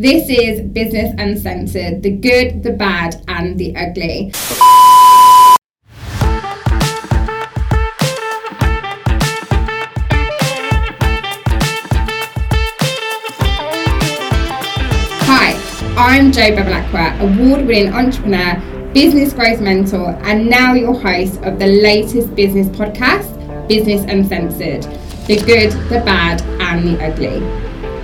This is Business Uncensored the good, the bad, and the ugly. Hi, I'm Jo Bevilacqua, award winning entrepreneur, business growth mentor, and now your host of the latest business podcast, Business Uncensored the good, the bad, and the ugly.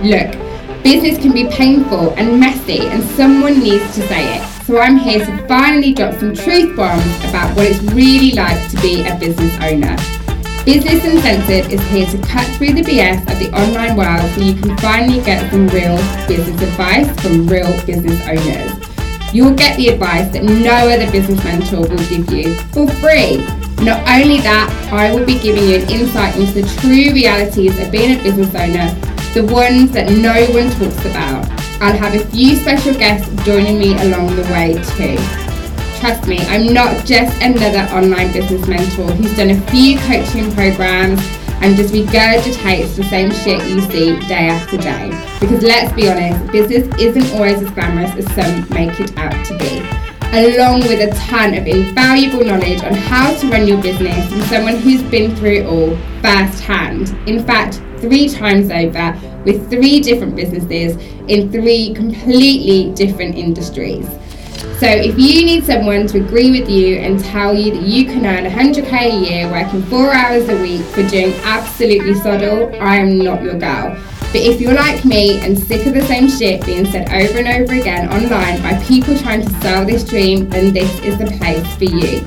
Look, Business can be painful and messy, and someone needs to say it. So I'm here to finally drop some truth bombs about what it's really like to be a business owner. Business Uncensored is here to cut through the BS of the online world so you can finally get some real business advice from real business owners. You'll get the advice that no other business mentor will give you for free. Not only that, I will be giving you an insight into the true realities of being a business owner the ones that no one talks about. I'll have a few special guests joining me along the way too. Trust me, I'm not just another online business mentor who's done a few coaching programs and just regurgitates the same shit you see day after day. Because let's be honest, business isn't always as glamorous as some make it out to be. Along with a ton of invaluable knowledge on how to run your business from someone who's been through it all firsthand. In fact, three times over with three different businesses in three completely different industries. So if you need someone to agree with you and tell you that you can earn 100k a year working four hours a week for doing absolutely soddle, I am not your girl. But if you're like me and sick of the same shit being said over and over again online by people trying to sell this dream, then this is the place for you.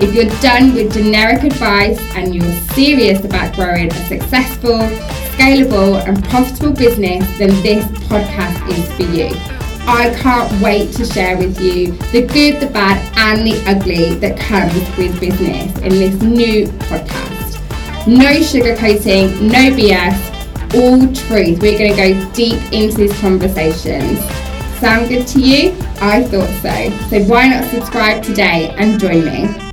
If you're done with generic advice and you're serious about growing a successful, scalable, and profitable business, then this podcast is for you. I can't wait to share with you the good, the bad, and the ugly that comes with business in this new podcast. No sugarcoating, no BS, all truth. We're going to go deep into these conversations. Sound good to you? I thought so. So why not subscribe today and join me?